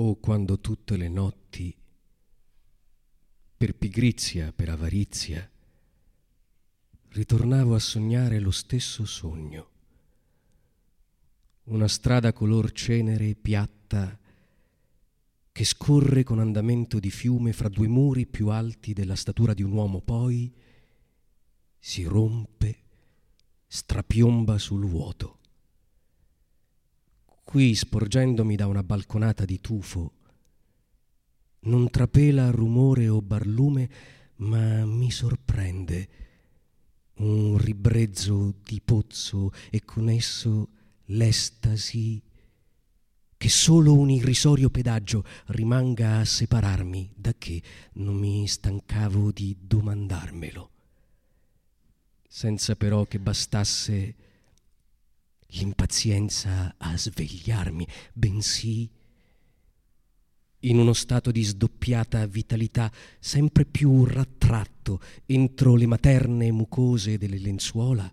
o quando tutte le notti, per pigrizia, per avarizia, ritornavo a sognare lo stesso sogno. Una strada color cenere piatta che scorre con andamento di fiume fra due muri più alti della statura di un uomo, poi si rompe, strapiomba sul vuoto. Qui, sporgendomi da una balconata di tufo, non trapela rumore o barlume, ma mi sorprende un ribrezzo di pozzo e con esso l'estasi che solo un irrisorio pedaggio rimanga a separarmi, da che non mi stancavo di domandarmelo, senza però che bastasse l'impazienza a svegliarmi, bensì in uno stato di sdoppiata vitalità, sempre più rattratto entro le materne mucose delle lenzuola,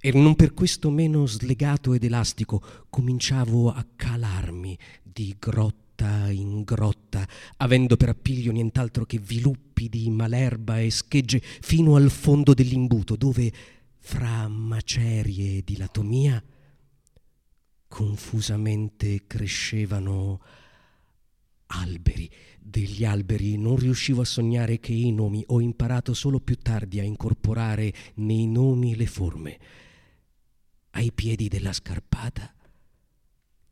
e non per questo meno slegato ed elastico, cominciavo a calarmi di grotta in grotta, avendo per appiglio nient'altro che viluppi di malerba e schegge fino al fondo dell'imbuto, dove fra macerie di latomia confusamente crescevano alberi. Degli alberi non riuscivo a sognare che i nomi, ho imparato solo più tardi a incorporare nei nomi le forme. Ai piedi della scarpata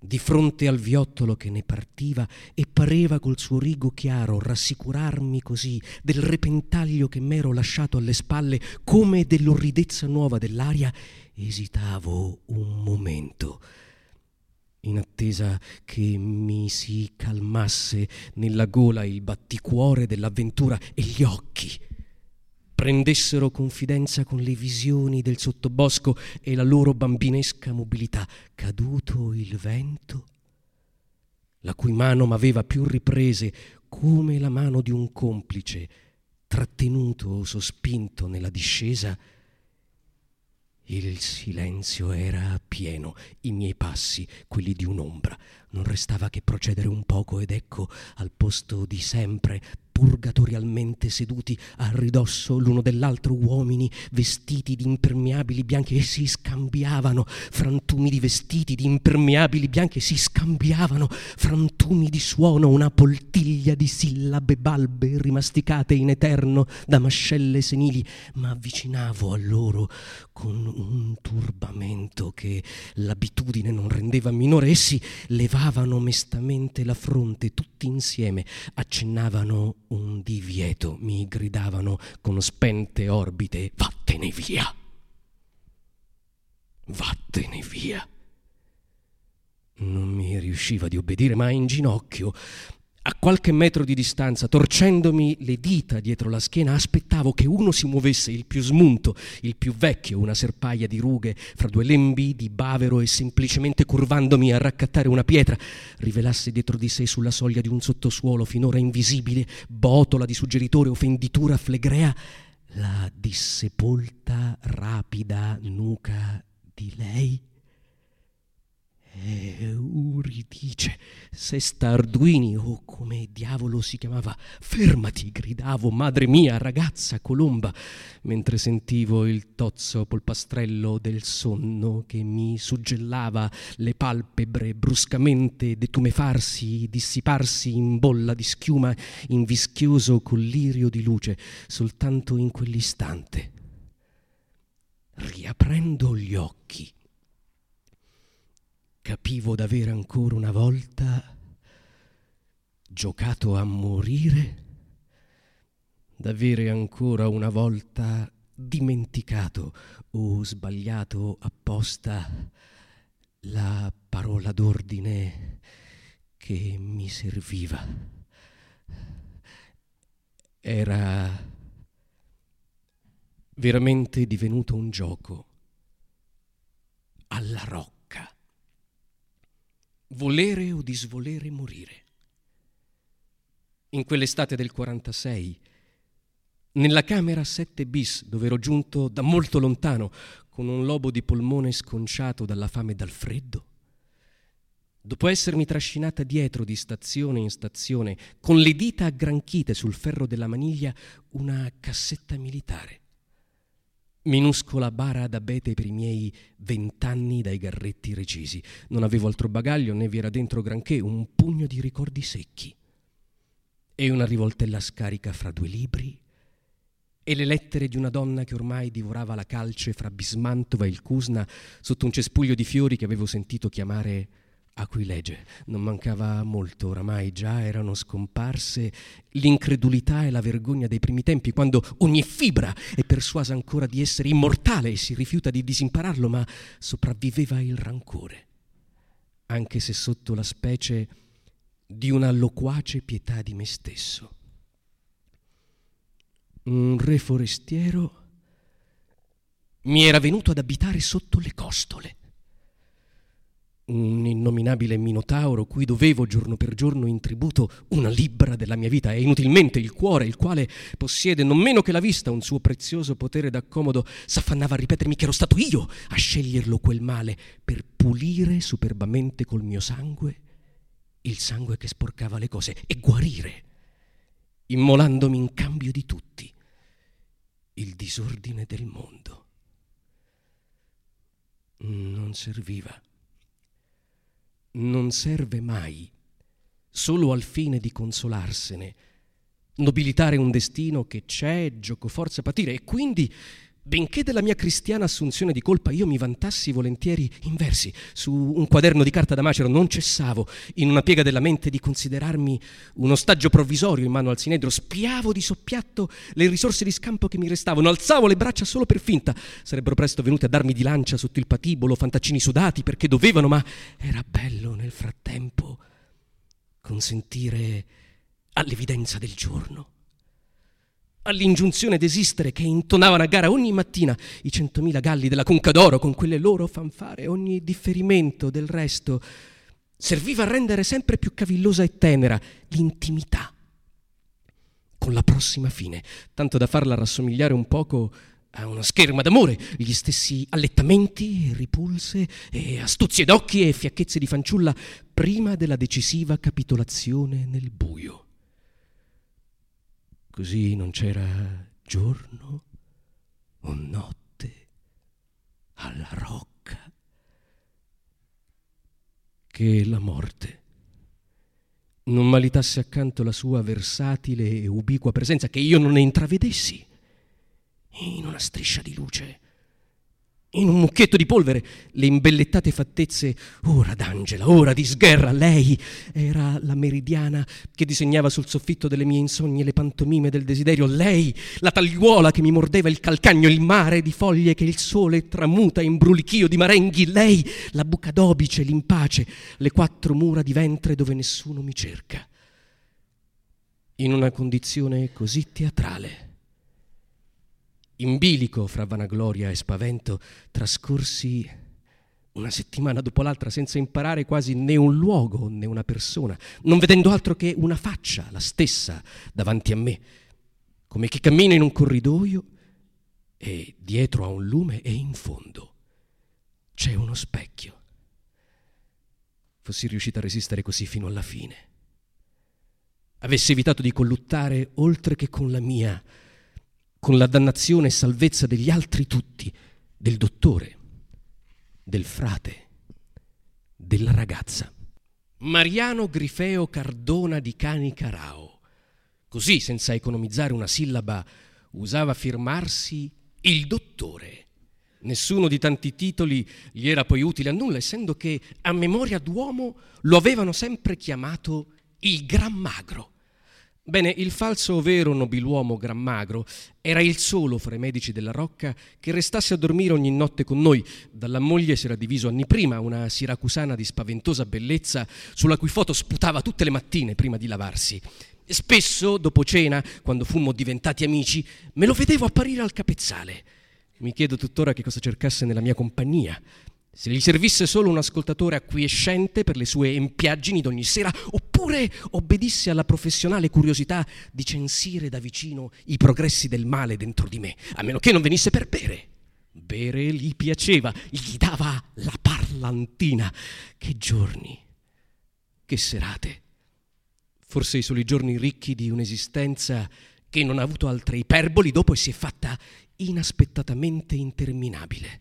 di fronte al viottolo che ne partiva e pareva col suo rigo chiaro rassicurarmi così del repentaglio che m'ero lasciato alle spalle come dell'orridezza nuova dell'aria, esitavo un momento. In attesa che mi si calmasse nella gola il batticuore dell'avventura e gli occhi prendessero confidenza con le visioni del sottobosco e la loro bambinesca mobilità. Caduto il vento, la cui mano m'aveva più riprese come la mano di un complice, trattenuto o sospinto nella discesa, il silenzio era pieno, i miei passi, quelli di un'ombra. Non restava che procedere un poco ed ecco, al posto di sempre, purgatorialmente seduti a ridosso l'uno dell'altro uomini vestiti di impermeabili bianchi e si scambiavano, frantumi di vestiti di impermeabili bianchi e si scambiavano, frantumi di suono, una poltiglia di sillabe balbe rimasticate in eterno da mascelle senili, ma avvicinavo a loro con un turbamento che l'abitudine non rendeva minore. Essi levavano mestamente la fronte tutti insieme, accennavano un divieto, mi gridavano con spente orbite, vattene via, vattene via. Non mi riusciva di obbedire, ma in ginocchio, a qualche metro di distanza, torcendomi le dita dietro la schiena, aspettavo che uno si muovesse, il più smunto, il più vecchio, una serpaia di rughe fra due lembi di bavero e semplicemente curvandomi a raccattare una pietra, rivelasse dietro di sé sulla soglia di un sottosuolo finora invisibile, botola di suggeritore o fenditura flegrea, la dissepolta rapida nuca di lei Euridice, Sesta Arduini o come diavolo si chiamava, fermati, gridavo, madre mia, ragazza colomba, mentre sentivo il tozzo polpastrello del sonno che mi suggellava le palpebre bruscamente detumefarsi, dissiparsi in bolla di schiuma, in vischioso collirio di luce, soltanto in quell'istante. Riaprendo gli occhi, capivo d'avere ancora una volta giocato a morire, d'avere ancora una volta dimenticato o sbagliato apposta la parola d'ordine che mi serviva. Era veramente divenuto un gioco alla rocca volere o disvolere morire. In quell'estate del 46, nella camera 7 bis, dove ero giunto da molto lontano, con un lobo di polmone sconciato dalla fame e dal freddo, Dopo essermi trascinata dietro di stazione in stazione, con le dita aggranchite sul ferro della maniglia, una cassetta militare. Minuscola bara d'abete per i miei vent'anni dai garretti recisi. Non avevo altro bagaglio né vi era dentro granché, un pugno di ricordi secchi. E una rivoltella scarica fra due libri e le lettere di una donna che ormai divorava la calce fra Bismantova e il Cusna sotto un cespuglio di fiori che avevo sentito chiamare Aquilegge. Non mancava molto, oramai già erano scomparse l'incredulità e la vergogna dei primi tempi, quando ogni fibra è persuasa ancora di essere immortale e si rifiuta di disimpararlo, ma sopravviveva il rancore, anche se sotto la specie di una loquace pietà di me stesso. Un re forestiero mi era venuto ad abitare sotto le costole un innominabile minotauro cui dovevo giorno per giorno in tributo una libbra della mia vita e inutilmente il cuore, il quale possiede non meno che la vista un suo prezioso potere d'accomodo, s'affannava a ripetermi che ero stato io a sceglierlo quel male per pulire superbamente col mio sangue il sangue che sporcava le cose e guarire, immolandomi in cambio di tutti il disordine del mondo. Non serviva non serve mai, solo al fine di consolarsene, nobilitare un destino che c'è, gioco forza patire e quindi Benché della mia cristiana assunzione di colpa io mi vantassi volentieri in versi, su un quaderno di carta da macero non cessavo, in una piega della mente, di considerarmi un ostaggio provvisorio in mano al sinedro, spiavo di soppiatto le risorse di scampo che mi restavano, alzavo le braccia solo per finta, sarebbero presto venute a darmi di lancia sotto il patibolo fantaccini sudati perché dovevano, ma era bello nel frattempo consentire all'evidenza del giorno all'ingiunzione d'esistere che intonavano a gara ogni mattina i centomila galli della Conca d'Oro con quelle loro fanfare, ogni differimento del resto serviva a rendere sempre più cavillosa e tenera l'intimità con la prossima fine, tanto da farla rassomigliare un poco a una scherma d'amore, gli stessi allettamenti, ripulse e astuzie d'occhi e fiacchezze di fanciulla prima della decisiva capitolazione nel buio. Così non c'era giorno o notte alla rocca che la morte non malitasse accanto la sua versatile e ubiqua presenza, che io non ne intravedessi in una striscia di luce in un mucchietto di polvere le imbellettate fattezze ora d'Angela, ora di sgherra. Lei era la meridiana che disegnava sul soffitto delle mie insogne le pantomime del desiderio. Lei, la tagliuola che mi mordeva il calcagno, il mare di foglie che il sole tramuta in brulichio di marenghi. Lei, la buca d'obice, l'impace, le quattro mura di ventre dove nessuno mi cerca. In una condizione così teatrale in bilico fra vanagloria e spavento, trascorsi una settimana dopo l'altra senza imparare quasi né un luogo né una persona, non vedendo altro che una faccia, la stessa, davanti a me, come chi cammina in un corridoio e dietro a un lume e in fondo c'è uno specchio. Fossi riuscita a resistere così fino alla fine. Avessi evitato di colluttare oltre che con la mia con la dannazione e salvezza degli altri tutti, del dottore, del frate, della ragazza. Mariano Grifeo Cardona di Cani Carao. Così, senza economizzare una sillaba, usava firmarsi il dottore. Nessuno di tanti titoli gli era poi utile a nulla, essendo che a memoria d'uomo lo avevano sempre chiamato il Gran Magro. Bene, il falso vero nobiluomo gran magro era il solo fra i medici della Rocca che restasse a dormire ogni notte con noi. Dalla moglie si era diviso anni prima, una siracusana di spaventosa bellezza sulla cui foto sputava tutte le mattine prima di lavarsi. Spesso, dopo cena, quando fummo diventati amici, me lo vedevo apparire al capezzale. Mi chiedo tuttora che cosa cercasse nella mia compagnia se gli servisse solo un ascoltatore acquiescente per le sue empiaggini d'ogni sera, oppure obbedisse alla professionale curiosità di censire da vicino i progressi del male dentro di me, a meno che non venisse per bere. Bere gli piaceva, gli dava la parlantina. Che giorni, che serate. Forse i giorni ricchi di un'esistenza che non ha avuto altre iperboli dopo e si è fatta inaspettatamente interminabile.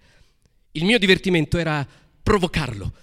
Il mio divertimento era provocarlo,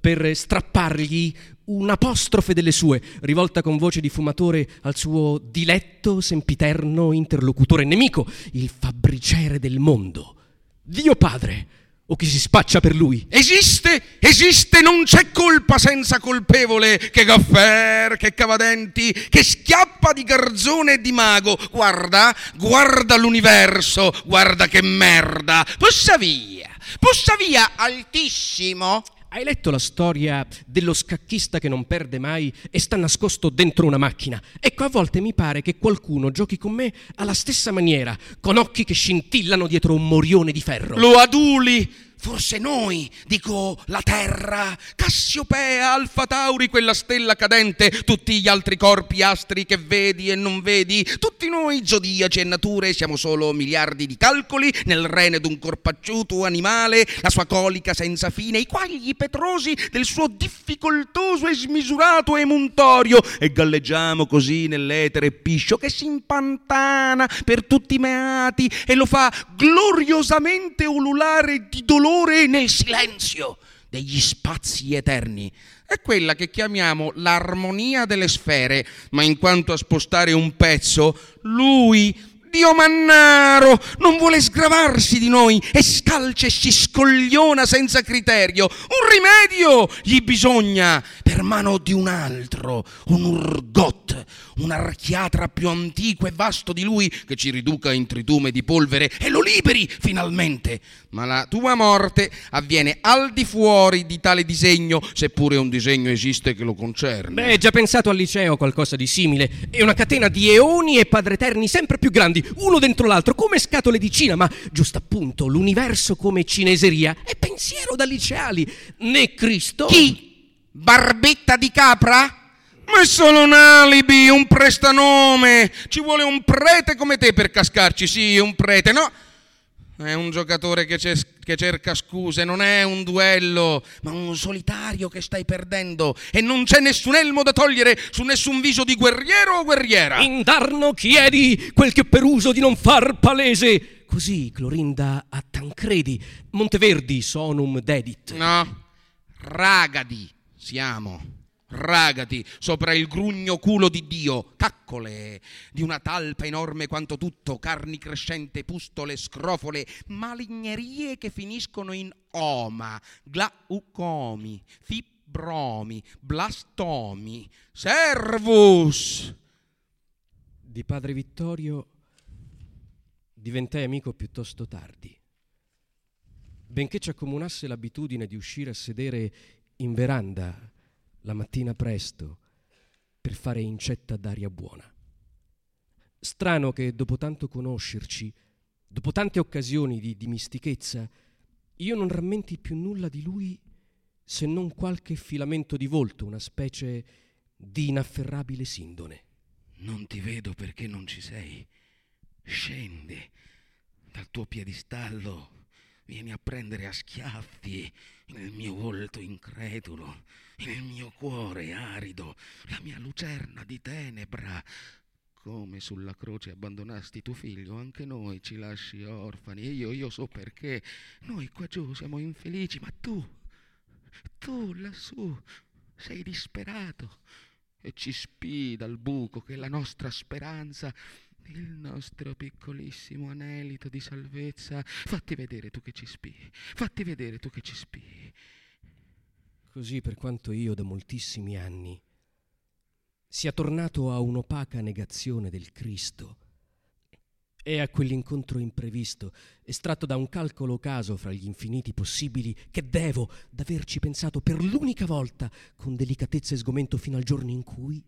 per strappargli un'apostrofe delle sue, rivolta con voce di fumatore al suo diletto, sempiterno interlocutore nemico, il fabbricere del mondo, Dio Padre, o chi si spaccia per lui. Esiste, esiste, non c'è colpa senza colpevole, che gaffer, che cavadenti, che schiappa di garzone e di mago. Guarda, guarda l'universo, guarda che merda. Pussa via, pussa via, altissimo. Hai letto la storia dello scacchista che non perde mai e sta nascosto dentro una macchina? Ecco, a volte mi pare che qualcuno giochi con me alla stessa maniera, con occhi che scintillano dietro un morione di ferro. Lo aduli, Forse noi, dico la Terra, Cassiopea, Alfa Tauri, quella stella cadente, tutti gli altri corpi astri che vedi e non vedi, tutti noi, zodiaci e nature, siamo solo miliardi di calcoli nel rene d'un corpacciuto animale, la sua colica senza fine, i quagli petrosi del suo difficoltoso e smisurato emuntorio, e galleggiamo così nell'etere piscio che si impantana per tutti i meati e lo fa gloriosamente ululare di dolore dolore nel silenzio degli spazi eterni. È quella che chiamiamo l'armonia delle sfere, ma in quanto a spostare un pezzo, lui Dio mannaro non vuole sgravarsi di noi e scalcia e si scogliona senza criterio. Un rimedio gli bisogna per mano di un altro, un urgot, un archiatra più antico e vasto di lui che ci riduca in tritume di polvere e lo liberi finalmente. Ma la tua morte avviene al di fuori di tale disegno, seppure un disegno esiste che lo concerne. Beh, già pensato al liceo qualcosa di simile. È una catena di eoni e padreterni sempre più grandi, uno dentro l'altro, come scatole di Cina, ma giusto appunto l'universo come cineseria è pensiero da liceali. Né Cristo... Chi? Barbetta di capra? Ma è solo un alibi, un prestanome. Ci vuole un prete come te per cascarci, sì, un prete, no? È un giocatore che, che, cerca scuse, non è un duello, ma un solitario che stai perdendo e non c'è nessun elmo da togliere su nessun viso di guerriero o guerriera. Indarno chiedi quel che per uso di non far palese. Così Clorinda a Tancredi, Monteverdi sonum dedit. No, ragadi siamo ragati sopra il grugno culo di Dio, caccole di una talpa enorme quanto tutto, carni crescente, pustole, scrofole, malignerie che finiscono in oma, glaucomi, fibromi, blastomi, servus. Di padre Vittorio diventai amico piuttosto tardi. Benché ci accomunasse l'abitudine di uscire a sedere in veranda la mattina presto per fare incetta d'aria buona. Strano che dopo tanto conoscerci, dopo tante occasioni di dimistichezza, io non rammenti più nulla di lui se non qualche filamento di volto, una specie di inafferrabile sindone. Non ti vedo perché non ci sei. Scende dal tuo piedistallo, vieni a prendere a schiaffi il mio volto incredulo il mio cuore arido, la mia lucerna di tenebra. Come sulla croce abbandonasti tuo figlio, anche noi ci lasci orfani. E io, io so perché. Noi qua giù siamo infelici, ma tu, tu lassù, sei disperato e ci spii dal buco che la nostra speranza il nostro piccolissimo anelito di salvezza. Fatti vedere tu che ci spii, fatti vedere tu che ci spii. Così per quanto io da moltissimi anni sia tornato a un'opaca negazione del Cristo e a quell'incontro imprevisto, estratto da un calcolo caso fra gli infiniti possibili, che devo d'averci pensato per l'unica volta con delicatezza e sgomento fino al giorno in cui,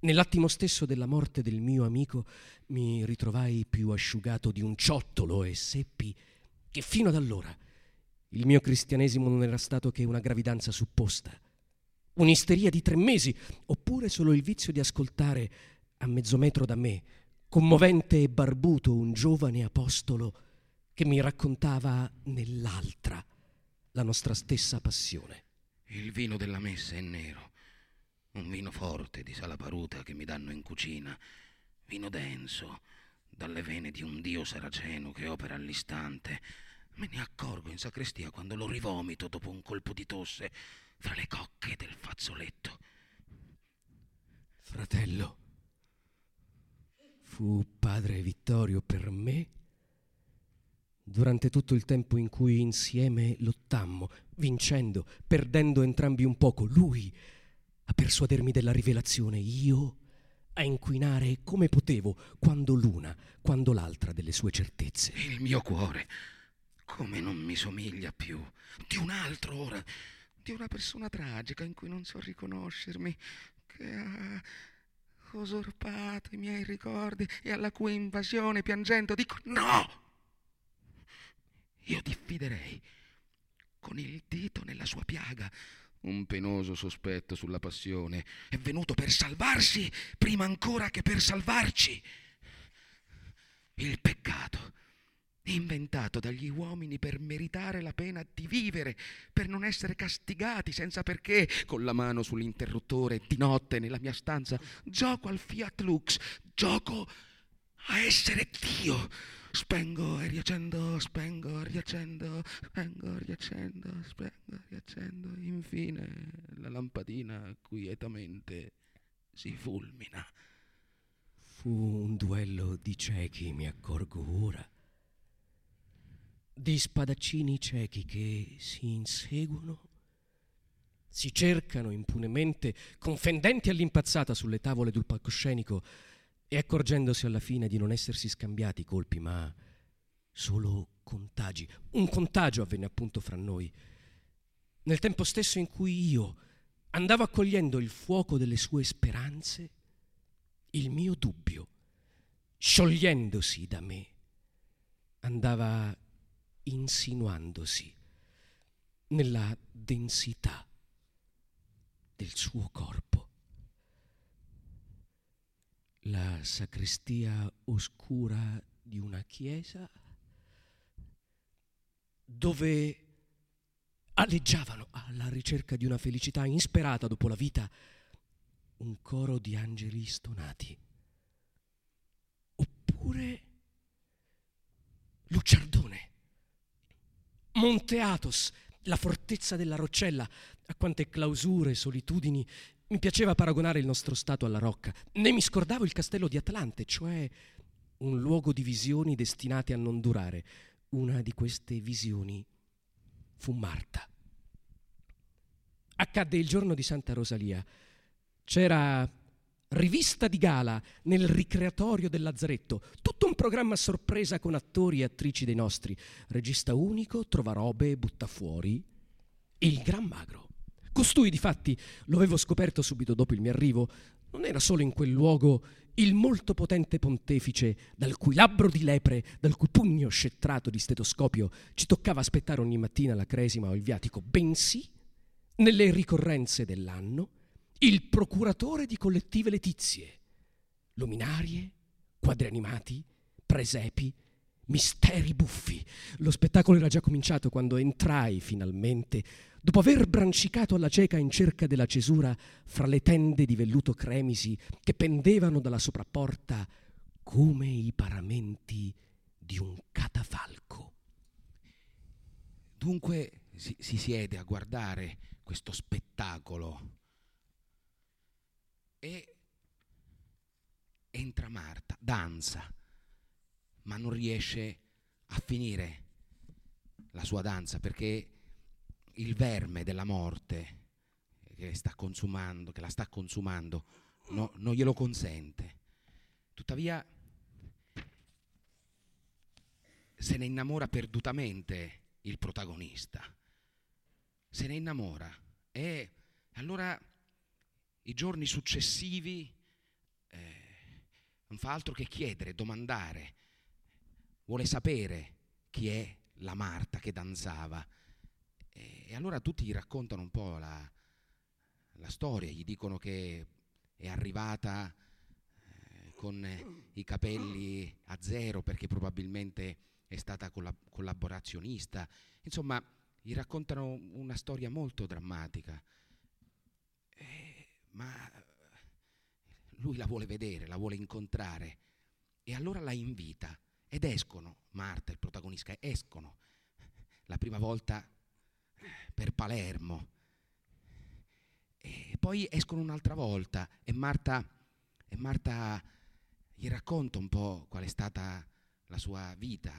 nell'attimo stesso della morte del mio amico, mi ritrovai più asciugato di un ciottolo e seppi che fino ad allora il mio cristianesimo non era stato che una gravidanza supposta, un'isteria di tre mesi, oppure solo il vizio di ascoltare a mezzo metro da me, commovente e barbuto, un giovane apostolo che mi raccontava nell'altra la nostra stessa passione. Il vino della messa è nero, un vino forte di salaparuta che mi danno in cucina, vino denso, dalle vene di un dio saraceno che opera all'istante. Me ne accorgo in sacrestia quando lo rivomito dopo un colpo di tosse fra le cocche del fazzoletto. Fratello, fu padre Vittorio per me durante tutto il tempo in cui insieme lottammo, vincendo, perdendo entrambi un poco, lui a persuadermi della rivelazione, io a inquinare come potevo, quando l'una, quando l'altra delle sue certezze. Il mio cuore, come non mi somiglia più, di un altro ora, di una persona tragica in cui non so riconoscermi, che ha usurpato i miei ricordi e alla cui invasione piangendo dico no! Io diffiderei con il dito nella sua piaga un penoso sospetto sulla passione. È venuto per salvarsi prima ancora che per salvarci. Il peccato, inventato dagli uomini per meritare la pena di vivere, per non essere castigati senza perché, con la mano sull'interruttore, di notte nella mia stanza, gioco al Fiat Lux, gioco a essere Dio Spengo e riaccendo, spengo, riaccendo, spengo, riaccendo, spengo, riaccendo. Infine la lampadina quietamente si fulmina. Fu un duello di ciechi, mi accorgo ora. Di spadaccini ciechi che si inseguono, si cercano impunemente, confendenti all'impazzata sulle tavole del palcoscenico, e accorgendosi alla fine di non essersi scambiati i colpi, ma solo contagi. Un contagio avvenne appunto fra noi. Nel tempo stesso in cui io andavo accogliendo il fuoco delle sue speranze, il mio dubbio, sciogliendosi da me, andava insinuandosi nella densità del suo corpo la sacrestia oscura di una chiesa dove aleggiavano alla ricerca di una felicità insperata dopo la vita un coro di angeli stonati. Oppure Lucciardone, Monte Athos, la fortezza della Roccella, a quante clausure, e solitudini mi piaceva paragonare il nostro stato alla rocca. Ne mi scordavo il castello di Atlante, cioè un luogo di visioni destinate a non durare. Una di queste visioni fu Marta. Accadde il giorno di Santa Rosalia. C'era rivista di gala nel ricreatorio del Lazzaretto, tutto un programma a sorpresa con attori e attrici dei nostri. Regista unico, trova robe e butta fuori il Gran Magro. Costui, difatti, lo avevo scoperto subito dopo il mio arrivo, non era solo in quel luogo il molto potente pontefice dal cui labbro di lepre, dal cui pugno scetrato di stetoscopio ci toccava aspettare ogni mattina la cresima o il viatico, bensì, nelle ricorrenze dell'anno, il procuratore di collettive letizie, luminarie, quadri animati, presepi, misteri buffi. Lo spettacolo era già cominciato quando entrai finalmente dopo aver brancicato alla cieca in cerca della cesura fra le tende di velluto cremisi che pendevano dalla soprapporta come i paramenti di un catafalco. Dunque si, si siede a guardare questo spettacolo e entra Marta, danza, ma non riesce a finire la sua danza perché il verme della morte che, sta consumando, che la sta consumando, no, non glielo consente. Tuttavia se ne innamora perdutamente il protagonista, se ne innamora e allora i giorni successivi eh, non fa altro che chiedere, domandare, vuole sapere chi è la Marta che danzava e allora tutti gli raccontano un po' la, la storia, gli dicono che è arrivata eh, con i capelli a zero perché probabilmente è stata collab- collaborazionista. Insomma, gli raccontano una storia molto drammatica. Eh, ma lui la vuole vedere, la vuole incontrare. E allora la invita ed escono, Marta, il protagonista, escono. La prima volta per Palermo. E poi escono un'altra volta e Marta, e Marta gli racconta un po' qual è stata la sua vita.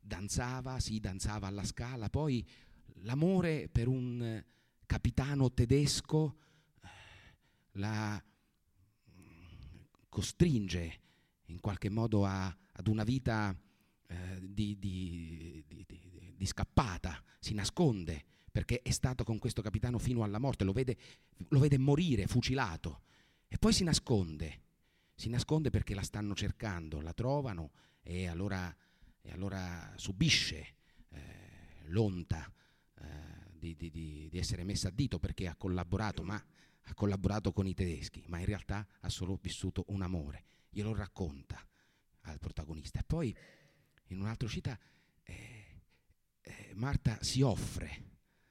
Danzava, sì, danzava alla scala, poi l'amore per un capitano tedesco eh, la costringe in qualche modo a, ad una vita eh, di, di, di, di, scappata, si nasconde perché è stato con questo capitano fino alla morte, lo vede, lo vede morire fucilato. E poi si nasconde, si nasconde perché la stanno cercando, la trovano e allora, e allora subisce eh, l'onta eh, di, essere messa a dito perché ha collaborato, ma ha collaborato con i tedeschi, ma in realtà ha solo vissuto un amore. Glielo racconta al protagonista. E poi in un'altra uscita eh, eh, Marta si offre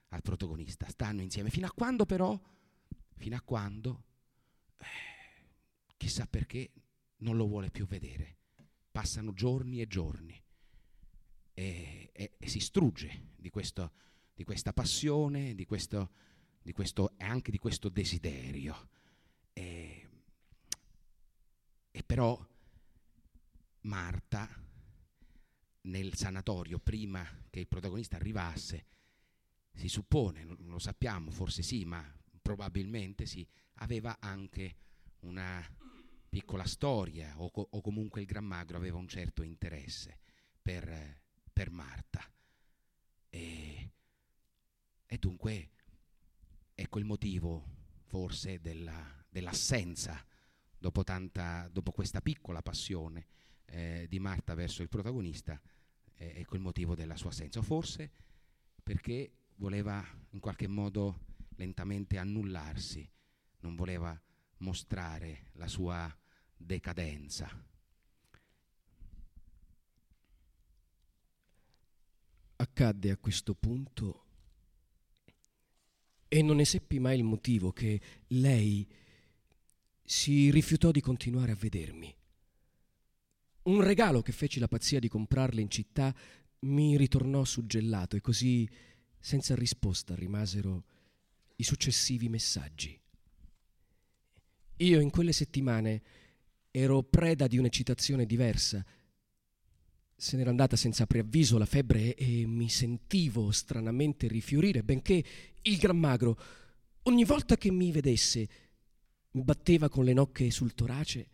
al protagonista, stanno insieme, fino a quando però, fino a quando, eh, chissà perché, non lo vuole più vedere. Passano giorni e giorni e, e, e si strugge di questo di questa passione, di questo, di questo, anche di questo desiderio. E, e però Marta, nel sanatorio, prima che il protagonista arrivasse, si suppone, non lo sappiamo, forse sì, ma probabilmente sì, aveva anche una piccola storia o, o comunque il Gran Magro aveva un certo interesse per, per Marta. E, e dunque ecco il motivo forse della, dell'assenza dopo, tanta, dopo, questa piccola passione eh, di Marta verso il protagonista, eh, ecco il motivo della sua assenza. O forse perché voleva in qualche modo lentamente annullarsi, non voleva mostrare la sua decadenza. Accadde a questo punto e non ne seppi mai il motivo che lei si rifiutò di continuare a vedermi. Un regalo che feci la pazzia di comprarle in città mi ritornò suggellato e così senza risposta rimasero i successivi messaggi. Io in quelle settimane ero preda di un'eccitazione diversa. Se n'era andata senza preavviso la febbre e mi sentivo stranamente rifiorire, benché il gran magro, ogni volta che mi vedesse, mi batteva con le nocche sul torace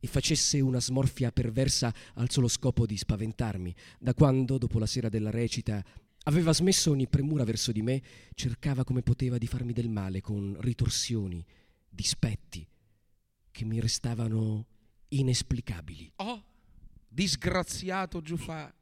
e facesse una smorfia perversa al solo scopo di spaventarmi, da quando, dopo la sera della recita, aveva smesso ogni premura verso di me, cercava come poteva di farmi del male con ritorsioni, dispetti, che mi restavano inesplicabili. Oh, disgraziato Giufà,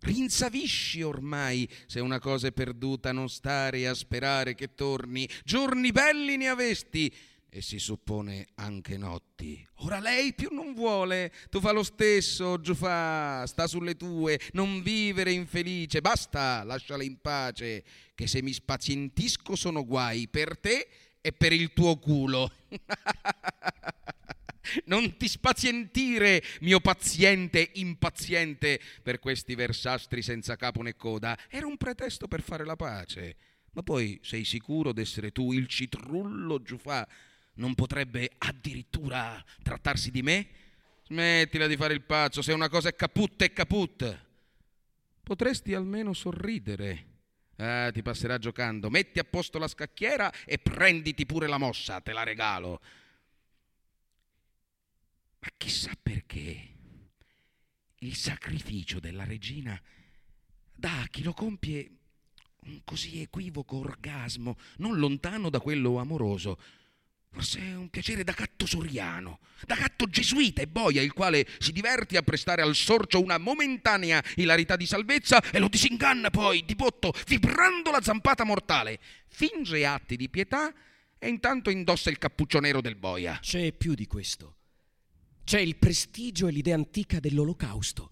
rinsavisci ormai se una cosa è perduta non stare a sperare che torni, giorni belli ne avesti e si suppone anche notti. Ora lei più non vuole, tu fa lo stesso, Giufà, sta sulle tue, non vivere infelice, basta, lasciala in pace, che se mi spazientisco sono guai per te e per il tuo culo. Non ti spazientire, mio paziente impaziente, per questi versastri senza capo né coda. Era un pretesto per fare la pace. Ma poi sei sicuro d'essere tu il citrullo Giufà? Non potrebbe addirittura trattarsi di me? Smettila di fare il pazzo, se una cosa è caput è caput. Potresti almeno sorridere. Ah, ti passerà giocando. Metti a posto la scacchiera e prenditi pure la mossa, te la regalo. Ma chissà perché il sacrificio della regina dà a chi lo compie un così equivoco orgasmo, non lontano da quello amoroso. Forse è un piacere da gatto soriano, da gatto gesuita e boia, il quale si diverte a prestare al sorcio una momentanea ilarità di salvezza e lo disinganna poi di botto, vibrando la zampata mortale. Finge atti di pietà e intanto indossa il cappuccio nero del boia. C'è più di questo. C'è il prestigio e l'idea antica dell'olocausto,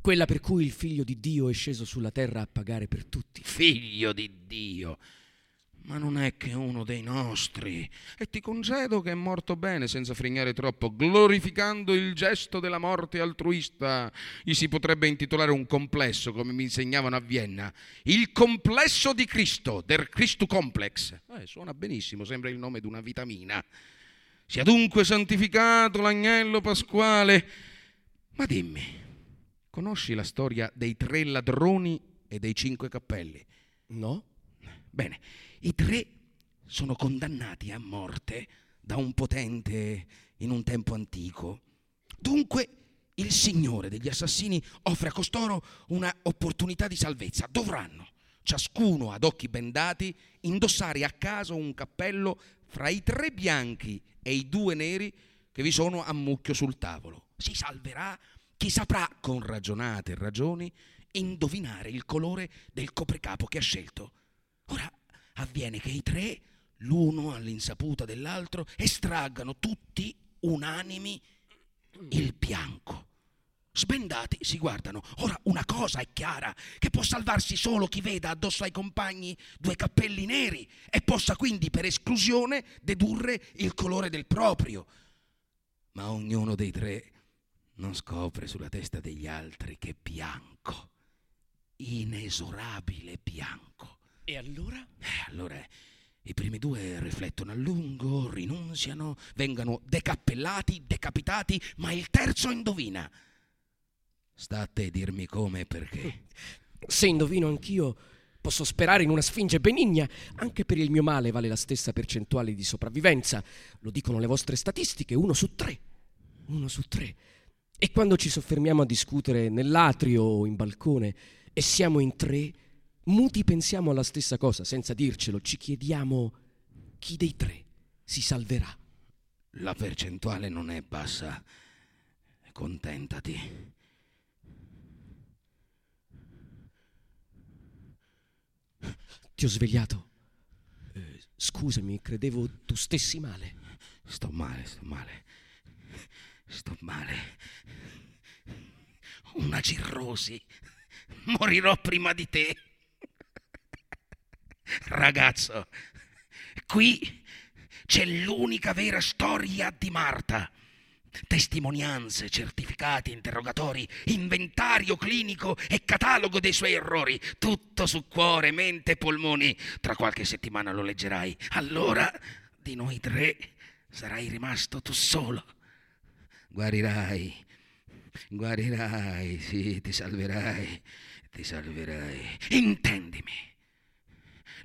quella per cui il figlio di Dio è sceso sulla terra a pagare per tutti. Figlio di Dio. ma non è che uno dei nostri. E ti concedo che è morto bene, senza frignare troppo, glorificando il gesto della morte altruista. Gli si potrebbe intitolare un complesso, come mi insegnavano a Vienna. Il complesso di Cristo, der Christu Complex. Eh, suona benissimo, sembra il nome di una vitamina. Sia dunque santificato l'agnello pasquale. Ma dimmi, conosci la storia dei tre ladroni e dei cinque cappelli? No? Bene, i tre sono condannati a morte da un potente in un tempo antico. Dunque il Signore degli assassini offre a costoro una opportunità di salvezza. Dovranno, ciascuno ad occhi bendati, indossare a caso un cappello fra i tre bianchi e i due neri che vi sono a mucchio sul tavolo. Si salverà chi saprà, con ragionate ragioni, indovinare il colore del copricapo che ha scelto. Ora avviene che i tre, l'uno all'insaputa dell'altro, estraggano tutti unanimi il bianco. Sbendati si guardano. Ora una cosa è chiara, che può salvarsi solo chi veda addosso ai compagni due cappelli neri e possa quindi per esclusione dedurre il colore del proprio. Ma ognuno dei tre non scopre sulla testa degli altri che bianco, inesorabile bianco. E allora? Eh, allora i primi due riflettono a lungo, rinunziano, vengono decappellati, decapitati, ma il terzo indovina. Sta a te dirmi come e perché. Se indovino anch'io, posso sperare in una sfinge benigna. Anche per il mio male vale la stessa percentuale di sopravvivenza. Lo dicono le vostre statistiche, uno su tre. Uno su tre. E quando ci soffermiamo a discutere nell'atrio o in balcone e siamo in tre, muti pensiamo alla stessa cosa, senza dircelo, ci chiediamo chi dei tre si salverà. La percentuale non è bassa. Contentati. Ti ho svegliato. Eh, scusami, credevo tu stessi male. Sto male, sto male. Sto male. Una cirrosi. Morirò prima di te. Ragazzo, qui c'è l'unica vera storia di Marta. Testimonianze, certificati, interrogatori, inventario clinico e catalogo dei suoi errori. Tutto su cuore, mente e polmoni. Tra qualche settimana lo leggerai. Allora, di noi tre, sarai rimasto tu solo. Guarirai, guarirai, sì, ti salverai, ti salverai. Intendimi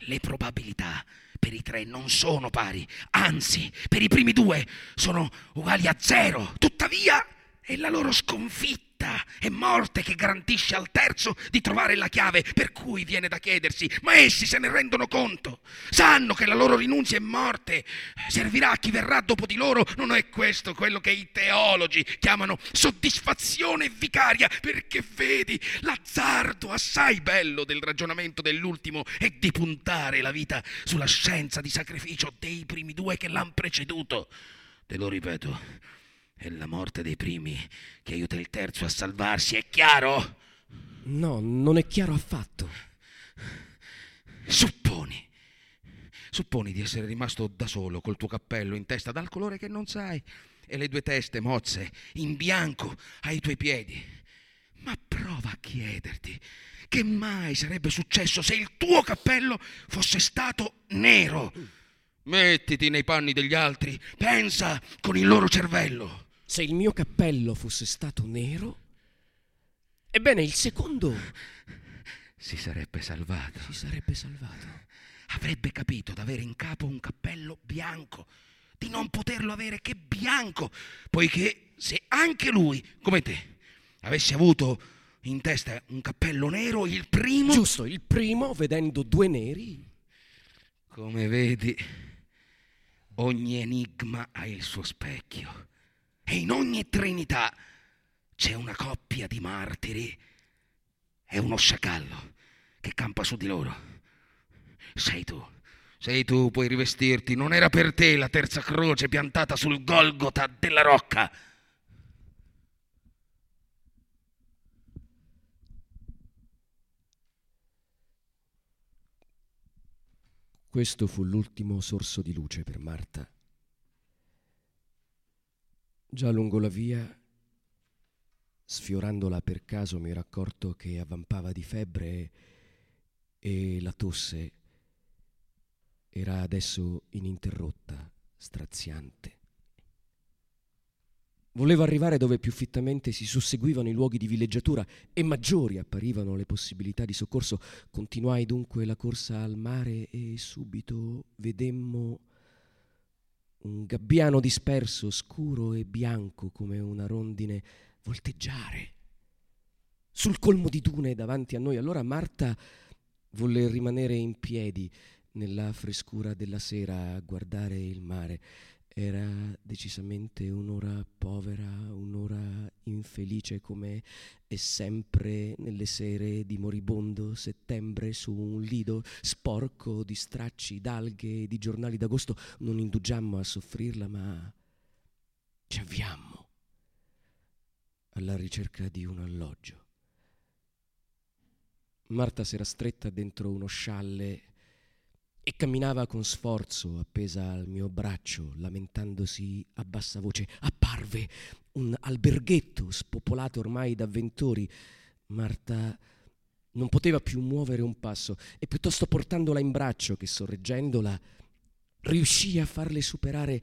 le probabilità per i tre non sono pari, anzi, per i primi due sono uguali a zero. Tuttavia, è la loro sconfitta e morte che garantisce al terzo di trovare la chiave, per cui viene da chiedersi, ma essi se ne rendono conto? Sanno che la loro rinunzia è morte, servirà a chi verrà dopo di loro, non è questo quello che i teologi chiamano soddisfazione vicaria, perché vedi, l'azzardo assai bello del ragionamento dell'ultimo è di puntare la vita sulla scienza di sacrificio dei primi due che l'hanno preceduto. Te lo ripeto, è la morte dei primi che aiuta il terzo a salvarsi, è chiaro? No, non è chiaro affatto. Supponi. Supponi di essere rimasto da solo col tuo cappello in testa dal colore che non sai e le due teste mozze in bianco ai tuoi piedi. Ma prova a chiederti che mai sarebbe successo se il tuo cappello fosse stato nero. Mettiti nei panni degli altri, pensa con il loro cervello. Se il mio cappello fosse stato nero, ebbene il secondo si sarebbe salvato. si sarebbe salvato. Avrebbe capito d'avere in capo un cappello bianco, di non poterlo avere che bianco, poiché se anche lui, come te, avesse avuto in testa un cappello nero, il primo... Giusto, il primo, vedendo due neri, Come vedi, ogni enigma ha il suo specchio e in ogni trinità c'è una coppia di martiri e uno sciacallo che campa su di loro. Sei tu, sei tu, puoi rivestirti. Non era per te la terza croce piantata sul Golgota della rocca. Questo fu l'ultimo sorso di luce per Marta. Già lungo la via, sfiorandola per caso, mi ero accorto che avvampava di febbre e la tosse era adesso ininterrotta, straziante. Volevo arrivare dove più fittamente si susseguivano i luoghi di villeggiatura e maggiori apparivano le possibilità di soccorso. Continuai dunque la corsa al mare e subito vedemmo un gabbiano disperso, scuro e bianco come una rondine, volteggiare sul colmo di dune davanti a noi. Allora Marta volle rimanere in piedi nella frescura della sera a guardare il mare era decisamente un'ora povera, un'ora infelice come è sempre nelle sere di moribondo settembre su un lido sporco di stracci, d'alghe, di giornali d'agosto. Non indugiammo a soffrirla, ma ci avviammo alla ricerca di un alloggio. Marta s'era stretta dentro uno scialle e camminava con sforzo appesa al mio braccio, lamentandosi a bassa voce. Apparve un alberghetto spopolato ormai d'avventori. Marta non poteva più muovere un passo e piuttosto portandola in braccio che sorreggendola riuscì a farle superare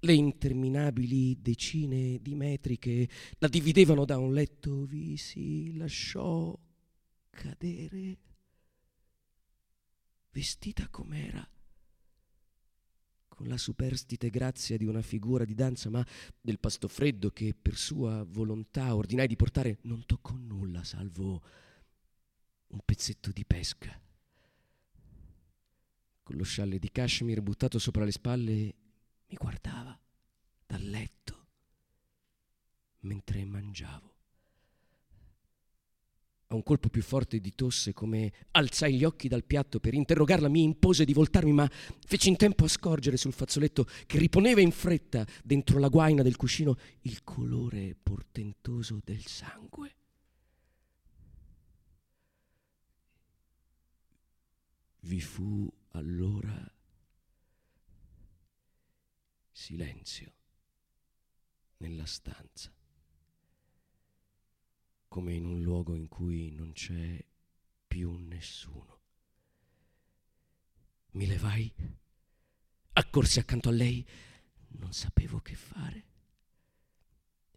le interminabili decine di metri che la dividevano da un letto. Vi si lasciò cadere vestita com'era, con la superstite grazia di una figura di danza, ma del pasto freddo che per sua volontà ordinai di portare non toccò nulla, salvo un pezzetto di pesca. Con lo scialle di cashmere buttato sopra le spalle, mi guardava dal letto mentre mangiavo a un colpo più forte di tosse, come alzai gli occhi dal piatto per interrogarla, mi impose di voltarmi, ma feci in tempo a scorgere sul fazzoletto che riponeva in fretta dentro la guaina del cuscino il colore portentoso del sangue. Vi fu allora silenzio nella stanza come in un luogo in cui non c'è più nessuno. Mi levai, accorsi accanto a lei, non sapevo che fare.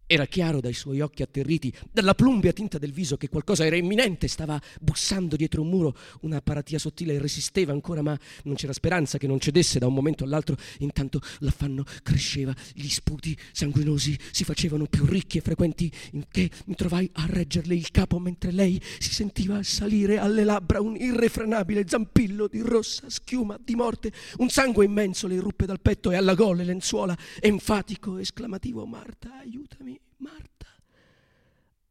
Era chiaro dai suoi occhi atterriti, dalla plumbea tinta del viso, che qualcosa era imminente, stava bussando dietro un muro, una paratia sottile resisteva ancora, ma non c'era speranza che non cedesse da un momento all'altro. Intanto l'affanno cresceva, gli sputi sanguinosi si facevano più ricchi e frequenti, in che mi trovai a reggerle il capo mentre lei si sentiva salire alle labbra un irrefrenabile zampillo di rossa schiuma di morte. Un sangue immenso le irruppe dal petto e alla gola lenzuola, enfatico, esclamativo: Marta, aiutami. Marta,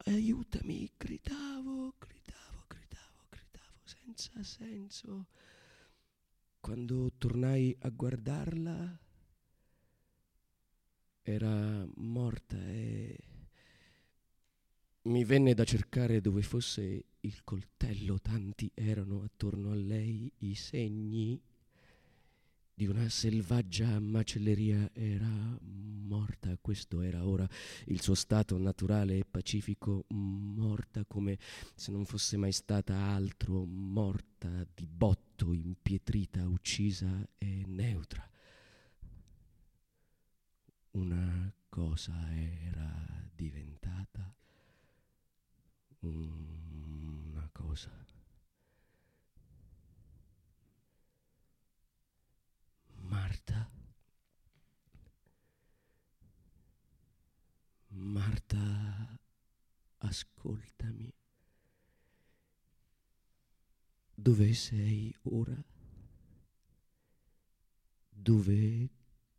aiutami, gridavo, gridavo, gridavo, gridavo, senza senso. Quando tornai a guardarla, era morta e mi venne da cercare dove fosse il coltello, tanti erano attorno a lei i segni di una selvaggia macelleria era morta, questo era ora il suo stato naturale e pacifico, morta come se non fosse mai stata altro, morta di botto, impietrita, uccisa e neutra. Una cosa era diventata una cosa. Marta. Marta, ascoltami. Dove sei ora? Dove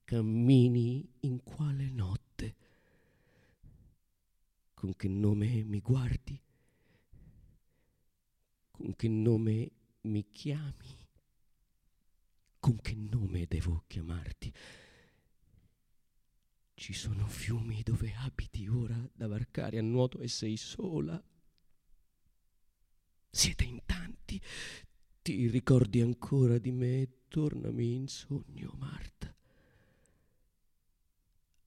cammini in quale notte? Con che nome mi guardi? Con che nome mi chiami? Con che nome devo chiamarti? Ci sono fiumi dove abiti ora da varcare a nuoto e sei sola. Siete in tanti, Ti ricordi ancora di me? Tornami in sogno, Marta.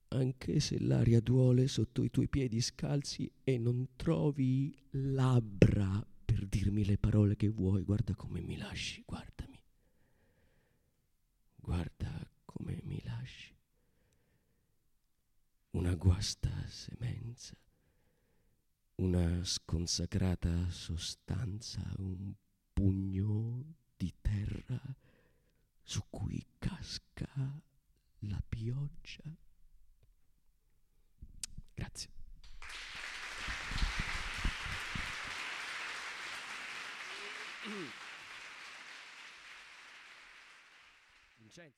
Anche se l'aria duole sotto i tuoi piedi scalzi e non trovi labbra per dirmi le parole che vuoi, guarda come mi lasci, guardami. Guarda come mi lasci. Una guasta semenza, una sconsacrata sostanza, un pugno di terra su cui casca la pioggia. Grazie. Saints.